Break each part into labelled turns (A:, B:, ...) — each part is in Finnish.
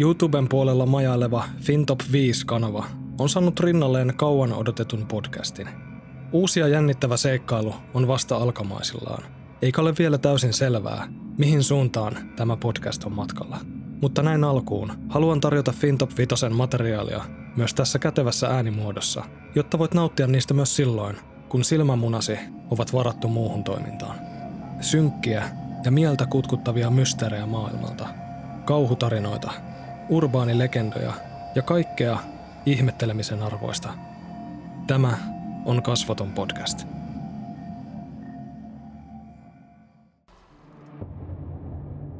A: YouTuben puolella majaileva FinTop 5-kanava on saanut rinnalleen kauan odotetun podcastin. Uusi ja jännittävä seikkailu on vasta alkamaisillaan, eikä ole vielä täysin selvää, mihin suuntaan tämä podcast on matkalla. Mutta näin alkuun haluan tarjota FinTop 5 materiaalia myös tässä kätevässä äänimuodossa, jotta voit nauttia niistä myös silloin, kun silmämunasi ovat varattu muuhun toimintaan. Synkkiä ja mieltä kutkuttavia mysteerejä maailmalta, kauhutarinoita, urbaanilegendoja ja kaikkea ihmettelemisen arvoista. Tämä on Kasvaton podcast.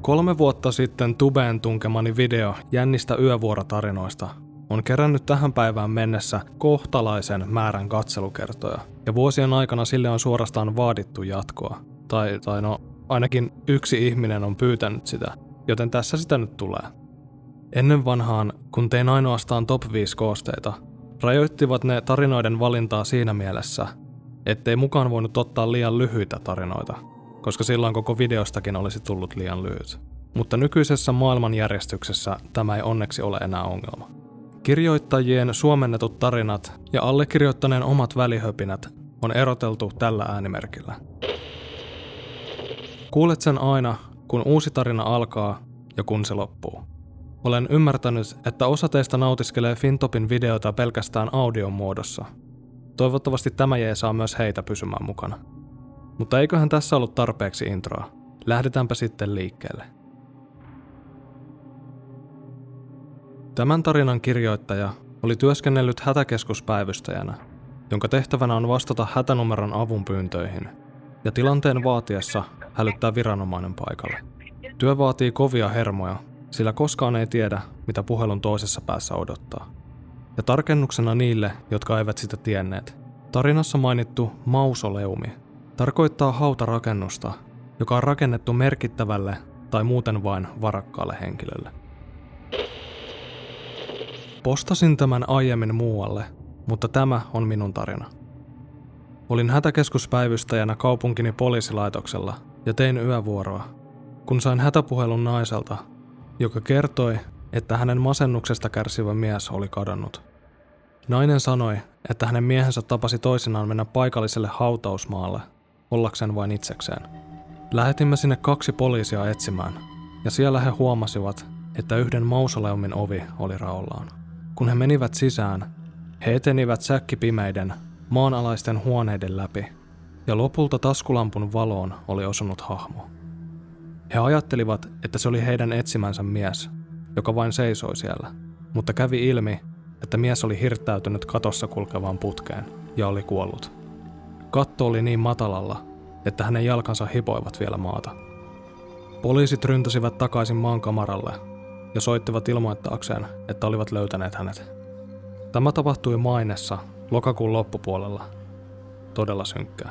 A: Kolme vuotta sitten tubeen tunkemani video jännistä yövuorotarinoista on kerännyt tähän päivään mennessä kohtalaisen määrän katselukertoja, ja vuosien aikana sille on suorastaan vaadittu jatkoa. Tai, tai no, ainakin yksi ihminen on pyytänyt sitä, joten tässä sitä nyt tulee. Ennen vanhaan, kun tein ainoastaan top 5 koosteita, rajoittivat ne tarinoiden valintaa siinä mielessä, ettei mukaan voinut ottaa liian lyhyitä tarinoita, koska silloin koko videostakin olisi tullut liian lyhyt. Mutta nykyisessä maailmanjärjestyksessä tämä ei onneksi ole enää ongelma. Kirjoittajien suomennetut tarinat ja allekirjoittaneen omat välihöpinät on eroteltu tällä äänimerkillä. Kuulet sen aina, kun uusi tarina alkaa ja kun se loppuu. Olen ymmärtänyt, että osa teistä nautiskelee Fintopin videota pelkästään audion muodossa. Toivottavasti tämä jee saa myös heitä pysymään mukana. Mutta eiköhän tässä ollut tarpeeksi introa. Lähdetäänpä sitten liikkeelle. Tämän tarinan kirjoittaja oli työskennellyt hätäkeskuspäivystäjänä, jonka tehtävänä on vastata hätänumeron avunpyyntöihin ja tilanteen vaatiessa hälyttää viranomainen paikalle. Työ vaatii kovia hermoja, sillä koskaan ei tiedä, mitä puhelun toisessa päässä odottaa. Ja tarkennuksena niille, jotka eivät sitä tienneet, tarinassa mainittu mausoleumi tarkoittaa hautarakennusta, joka on rakennettu merkittävälle tai muuten vain varakkaalle henkilölle. Postasin tämän aiemmin muualle, mutta tämä on minun tarina. Olin hätäkeskuspäivystäjänä kaupunkini poliisilaitoksella ja tein yövuoroa, kun sain hätäpuhelun naiselta, joka kertoi, että hänen masennuksesta kärsivä mies oli kadonnut. Nainen sanoi, että hänen miehensä tapasi toisinaan mennä paikalliselle hautausmaalle, ollakseen vain itsekseen. Lähetimme sinne kaksi poliisia etsimään, ja siellä he huomasivat, että yhden mausoleumin ovi oli raollaan. Kun he menivät sisään, he etenivät säkkipimeiden, maanalaisten huoneiden läpi, ja lopulta taskulampun valoon oli osunut hahmo. He ajattelivat, että se oli heidän etsimänsä mies, joka vain seisoi siellä, mutta kävi ilmi, että mies oli hirttäytynyt katossa kulkevaan putkeen ja oli kuollut. Katto oli niin matalalla, että hänen jalkansa hipoivat vielä maata. Poliisit ryntäsivät takaisin maankamaralle ja soittivat ilmoittaakseen, että olivat löytäneet hänet. Tämä tapahtui Mainessa lokakuun loppupuolella. Todella synkkää.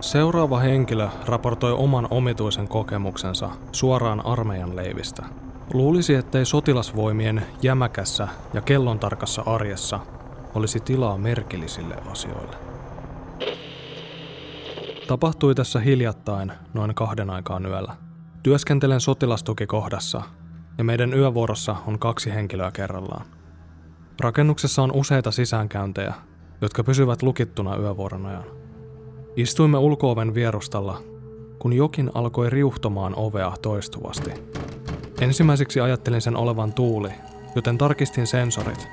A: Seuraava henkilö raportoi oman omituisen kokemuksensa suoraan armeijan leivistä. Luulisi, ettei sotilasvoimien jämäkässä ja kellontarkassa arjessa olisi tilaa merkillisille asioille. Tapahtui tässä hiljattain noin kahden aikaan yöllä. Työskentelen sotilastukikohdassa ja meidän yövuorossa on kaksi henkilöä kerrallaan. Rakennuksessa on useita sisäänkäyntejä, jotka pysyvät lukittuna yövuoron ajan. Istuimme ulkooven vierustalla, kun jokin alkoi riuhtomaan ovea toistuvasti. Ensimmäiseksi ajattelin sen olevan tuuli, joten tarkistin sensorit,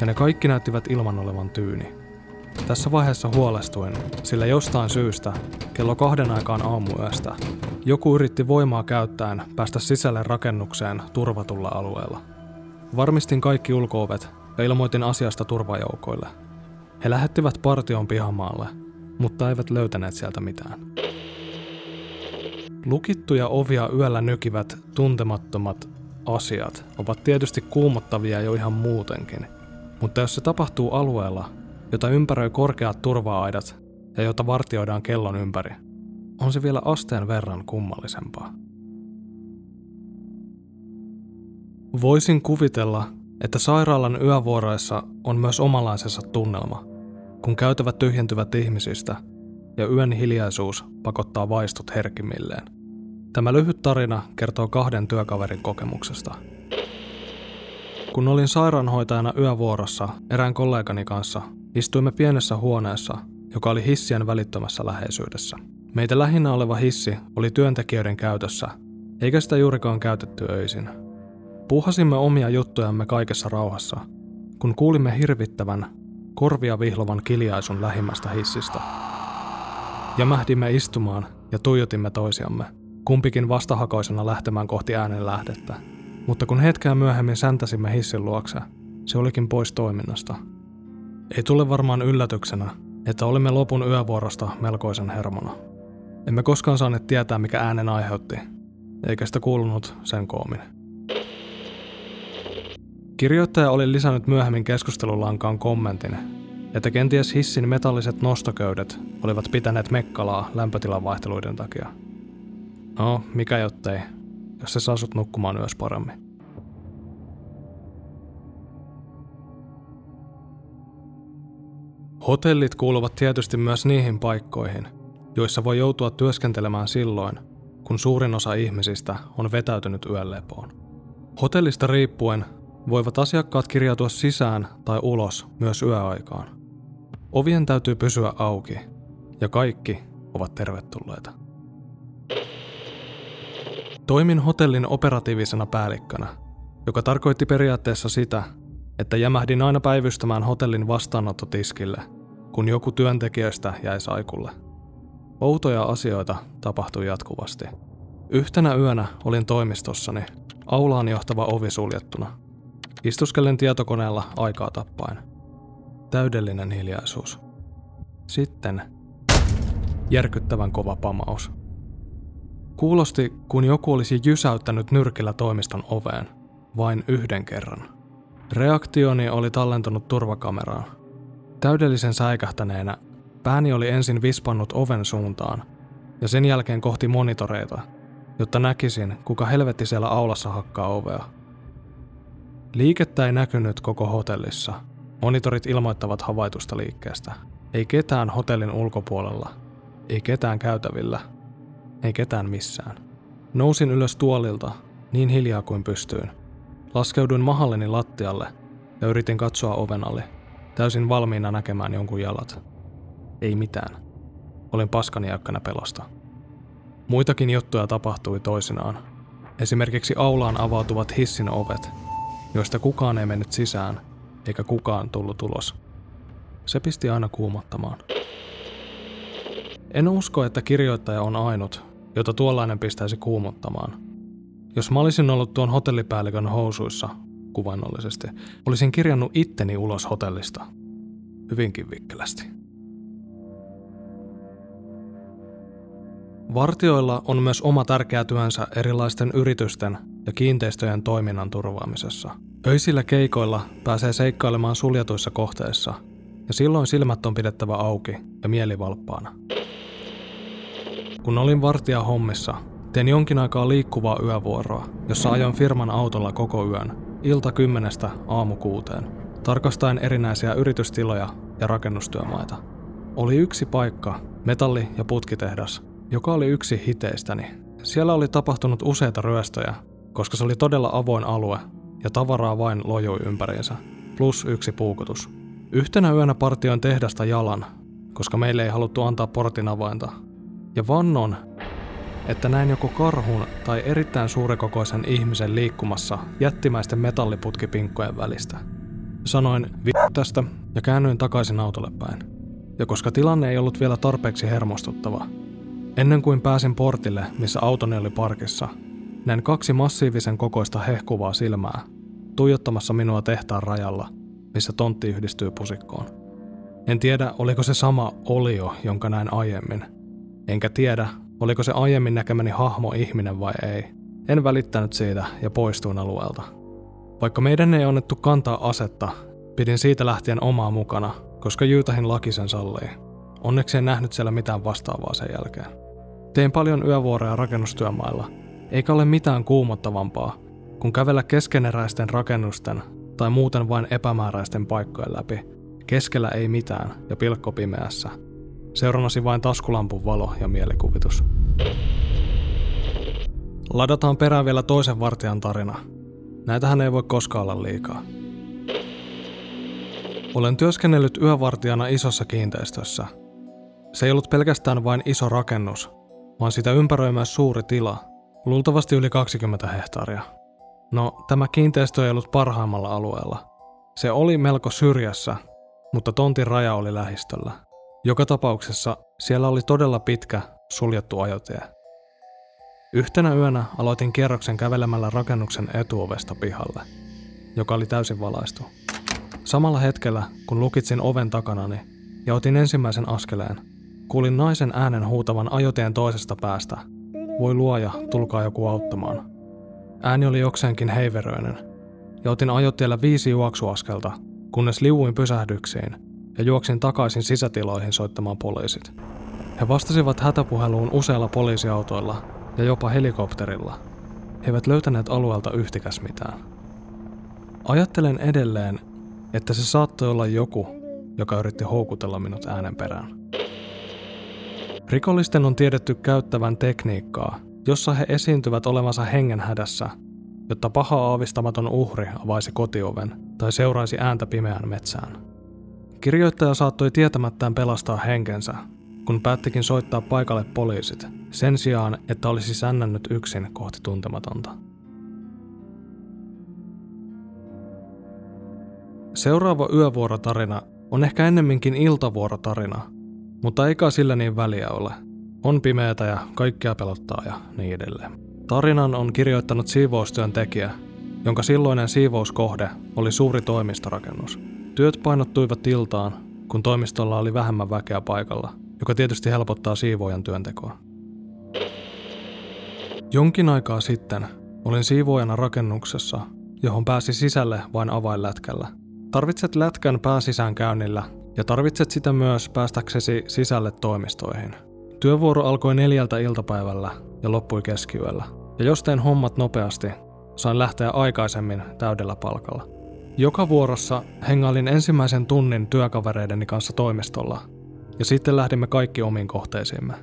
A: ja ne kaikki näyttivät ilman olevan tyyni. Tässä vaiheessa huolestuin, sillä jostain syystä, kello kahden aikaan aamuyöstä, joku yritti voimaa käyttäen päästä sisälle rakennukseen turvatulla alueella. Varmistin kaikki ulkoovet ja ilmoitin asiasta turvajoukoille. He lähettivät partion pihamaalle, mutta eivät löytäneet sieltä mitään. Lukittuja ovia yöllä nykivät tuntemattomat asiat ovat tietysti kuumottavia jo ihan muutenkin, mutta jos se tapahtuu alueella, jota ympäröi korkeat turva-aidat ja jota vartioidaan kellon ympäri, on se vielä asteen verran kummallisempaa. Voisin kuvitella, että sairaalan yövuoroissa on myös omalaisensa tunnelma, kun käytävät tyhjentyvät ihmisistä ja yön hiljaisuus pakottaa vaistut herkimmilleen. Tämä lyhyt tarina kertoo kahden työkaverin kokemuksesta. Kun olin sairaanhoitajana yövuorossa erään kollegani kanssa, istuimme pienessä huoneessa, joka oli hissien välittömässä läheisyydessä. Meitä lähinnä oleva hissi oli työntekijöiden käytössä, eikä sitä juurikaan käytetty öisin. Puhasimme omia juttujamme kaikessa rauhassa, kun kuulimme hirvittävän, korvia vihlovan kiljaisun lähimmästä hissistä. Jämähdimme istumaan ja tuijotimme toisiamme, kumpikin vastahakoisena lähtemään kohti äänen lähdettä. Mutta kun hetkeä myöhemmin säntäsimme hissin luokse, se olikin pois toiminnasta. Ei tule varmaan yllätyksenä, että olimme lopun yövuorosta melkoisen hermona. Emme koskaan saaneet tietää, mikä äänen aiheutti, eikä sitä kuulunut sen koomin. Kirjoittaja oli lisännyt myöhemmin keskustelulankaan kommentin, että kenties hissin metalliset nostoköydet olivat pitäneet mekkalaa lämpötilan vaihteluiden takia. No, mikä jottei, jos se saa sut nukkumaan myös paremmin. Hotellit kuuluvat tietysti myös niihin paikkoihin, joissa voi joutua työskentelemään silloin, kun suurin osa ihmisistä on vetäytynyt yönlepoon. Hotellista riippuen voivat asiakkaat kirjautua sisään tai ulos myös yöaikaan. Ovien täytyy pysyä auki ja kaikki ovat tervetulleita. Toimin hotellin operatiivisena päällikkönä, joka tarkoitti periaatteessa sitä, että jämähdin aina päivystämään hotellin vastaanottotiskille, kun joku työntekijöistä jäi saikulle. Outoja asioita tapahtui jatkuvasti. Yhtenä yönä olin toimistossani, aulaan johtava ovi suljettuna. Istuskelen tietokoneella aikaa tappaen. Täydellinen hiljaisuus. Sitten järkyttävän kova pamaus. Kuulosti, kun joku olisi jysäyttänyt nyrkillä toimiston oveen. Vain yhden kerran. Reaktioni oli tallentunut turvakameraan. Täydellisen säikähtäneenä pääni oli ensin vispannut oven suuntaan ja sen jälkeen kohti monitoreita, jotta näkisin, kuka helvetti siellä aulassa hakkaa ovea. Liikettä ei näkynyt koko hotellissa. Monitorit ilmoittavat havaitusta liikkeestä. Ei ketään hotellin ulkopuolella. Ei ketään käytävillä – ei ketään missään. Nousin ylös tuolilta, niin hiljaa kuin pystyin. Laskeuduin mahalleni lattialle ja yritin katsoa oven alle, täysin valmiina näkemään jonkun jalat. Ei mitään. Olin paskaniakkana pelosta. Muitakin juttuja tapahtui toisinaan. Esimerkiksi aulaan avautuvat hissin ovet, joista kukaan ei mennyt sisään, eikä kukaan tullut ulos. Se pisti aina kuumottamaan. En usko, että kirjoittaja on ainut, jota tuollainen pistäisi kuumottamaan. Jos mä olisin ollut tuon hotellipäällikön housuissa, kuvannollisesti, olisin kirjannut itteni ulos hotellista. Hyvinkin vikkelästi. Vartioilla on myös oma tärkeä työnsä erilaisten yritysten ja kiinteistöjen toiminnan turvaamisessa. Öisillä keikoilla pääsee seikkailemaan suljetuissa kohteissa, ja silloin silmät on pidettävä auki ja mielivalppaana. Kun olin vartija hommissa, tein jonkin aikaa liikkuvaa yövuoroa, jossa ajoin firman autolla koko yön, ilta kymmenestä aamu kuuteen, tarkastaen erinäisiä yritystiloja ja rakennustyömaita. Oli yksi paikka, metalli- ja putkitehdas, joka oli yksi hiteistäni. Siellä oli tapahtunut useita ryöstöjä, koska se oli todella avoin alue ja tavaraa vain lojui ympäriinsä, plus yksi puukotus. Yhtenä yönä partioin tehdasta jalan, koska meille ei haluttu antaa portin avainta, ja vannon, että näin joko karhun tai erittäin suurekokoisen ihmisen liikkumassa jättimäisten metalliputkipinkkojen välistä. Sanoin vi tästä ja käännyin takaisin autolle päin. Ja koska tilanne ei ollut vielä tarpeeksi hermostuttava, ennen kuin pääsin portille, missä autoni oli parkissa, näin kaksi massiivisen kokoista hehkuvaa silmää, tuijottamassa minua tehtaan rajalla, missä tontti yhdistyy pusikkoon. En tiedä, oliko se sama olio, jonka näin aiemmin – Enkä tiedä, oliko se aiemmin näkemäni hahmo ihminen vai ei. En välittänyt siitä ja poistuin alueelta. Vaikka meidän ei annettu kantaa asetta, pidin siitä lähtien omaa mukana, koska Jyytähin laki sen sallii. Onneksi en nähnyt siellä mitään vastaavaa sen jälkeen. Tein paljon yövuoroja rakennustyömailla, eikä ole mitään kuumottavampaa, kun kävellä keskeneräisten rakennusten tai muuten vain epämääräisten paikkojen läpi. Keskellä ei mitään ja pilkko pimeässä – Seurannasi vain taskulampun valo ja mielikuvitus. Ladataan perään vielä toisen vartijan tarina. Näitähän ei voi koskaan olla liikaa. Olen työskennellyt yövartijana isossa kiinteistössä. Se ei ollut pelkästään vain iso rakennus, vaan sitä ympäröi myös suuri tila, luultavasti yli 20 hehtaaria. No, tämä kiinteistö ei ollut parhaimmalla alueella. Se oli melko syrjässä, mutta tontin raja oli lähistöllä. Joka tapauksessa siellä oli todella pitkä, suljettu ajotie. Yhtenä yönä aloitin kierroksen kävelemällä rakennuksen etuovesta pihalle, joka oli täysin valaistu. Samalla hetkellä, kun lukitsin oven takanani ja otin ensimmäisen askeleen, kuulin naisen äänen huutavan ajotien toisesta päästä. Voi luoja, tulkaa joku auttamaan. Ääni oli jokseenkin heiveröinen, ja otin ajotiellä viisi juoksuaskelta, kunnes liuuin pysähdyksiin ja juoksin takaisin sisätiloihin soittamaan poliisit. He vastasivat hätäpuheluun useilla poliisiautoilla ja jopa helikopterilla. He eivät löytäneet alueelta yhtikäs mitään. Ajattelen edelleen, että se saattoi olla joku, joka yritti houkutella minut äänen perään. Rikollisten on tiedetty käyttävän tekniikkaa, jossa he esiintyvät olevansa hengenhädässä, jotta paha aavistamaton uhri avaisi kotioven tai seuraisi ääntä pimeään metsään. Kirjoittaja saattoi tietämättään pelastaa henkensä, kun päättikin soittaa paikalle poliisit, sen sijaan, että olisi sännännyt yksin kohti tuntematonta. Seuraava yövuorotarina on ehkä ennemminkin iltavuorotarina, mutta eikä sillä niin väliä ole. On pimeätä ja kaikkea pelottaa ja niin edelleen. Tarinan on kirjoittanut siivoustyöntekijä, jonka silloinen siivouskohde oli suuri toimistorakennus. Työt painottuivat iltaan, kun toimistolla oli vähemmän väkeä paikalla, joka tietysti helpottaa siivoojan työntekoa. Jonkin aikaa sitten olin siivoojana rakennuksessa, johon pääsi sisälle vain avainlätkällä. Tarvitset lätkän pääsisään käynnillä ja tarvitset sitä myös päästäksesi sisälle toimistoihin. Työvuoro alkoi neljältä iltapäivällä ja loppui keskiyöllä. Ja jos tein hommat nopeasti, sain lähteä aikaisemmin täydellä palkalla. Joka vuorossa hengailin ensimmäisen tunnin työkavereideni kanssa toimistolla, ja sitten lähdimme kaikki omiin kohteisiimme.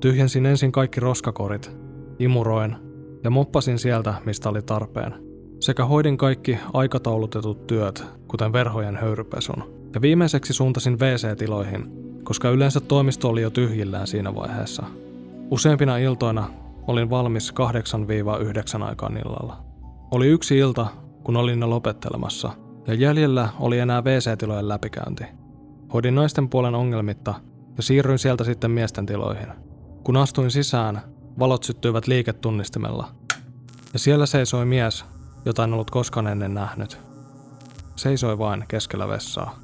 A: Tyhjensin ensin kaikki roskakorit, imuroin ja moppasin sieltä, mistä oli tarpeen, sekä hoidin kaikki aikataulutetut työt, kuten verhojen höyrypesun. Ja viimeiseksi suuntasin WC-tiloihin, koska yleensä toimisto oli jo tyhjillään siinä vaiheessa. Useimpina iltoina olin valmis 8-9 aikaan illalla. Oli yksi ilta, kun olin jo lopettelemassa, ja jäljellä oli enää WC-tilojen läpikäynti. Hoidin naisten puolen ongelmitta ja siirryin sieltä sitten miesten tiloihin. Kun astuin sisään, valot syttyivät liiketunnistimella. Ja siellä seisoi mies, jota en ollut koskaan ennen nähnyt. Seisoi vain keskellä vessaa.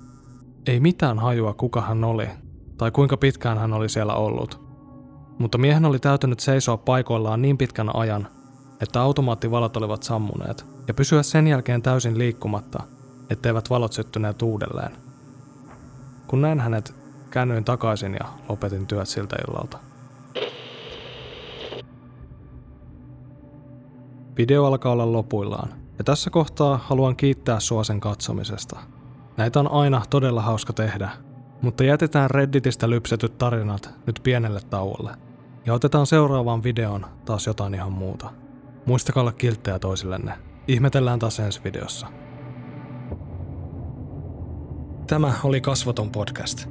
A: Ei mitään hajua, kuka hän oli, tai kuinka pitkään hän oli siellä ollut. Mutta miehen oli täytynyt seisoa paikoillaan niin pitkän ajan, että automaattivalot olivat sammuneet, ja pysyä sen jälkeen täysin liikkumatta, etteivät valot syttyneet uudelleen. Kun näin hänet, käännyin takaisin ja lopetin työt siltä illalta. Video alkaa olla lopuillaan, ja tässä kohtaa haluan kiittää sua sen katsomisesta – Näitä on aina todella hauska tehdä, mutta jätetään Redditistä lypsetyt tarinat nyt pienelle tauolle. Ja otetaan seuraavaan videoon taas jotain ihan muuta. Muistakaa olla kilttejä toisillenne. Ihmetellään taas ensi videossa. Tämä oli Kasvoton podcast.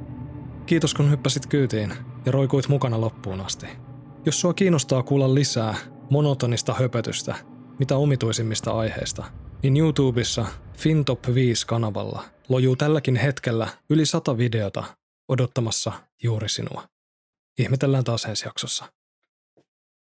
A: Kiitos kun hyppäsit kyytiin ja roikuit mukana loppuun asti. Jos sua kiinnostaa kuulla lisää monotonista höpötystä, mitä omituisimmista aiheista, niin YouTubessa FinTop 5 kanavalla lojuu tälläkin hetkellä yli sata videota odottamassa juuri sinua. Ihmetellään taas ensi jaksossa.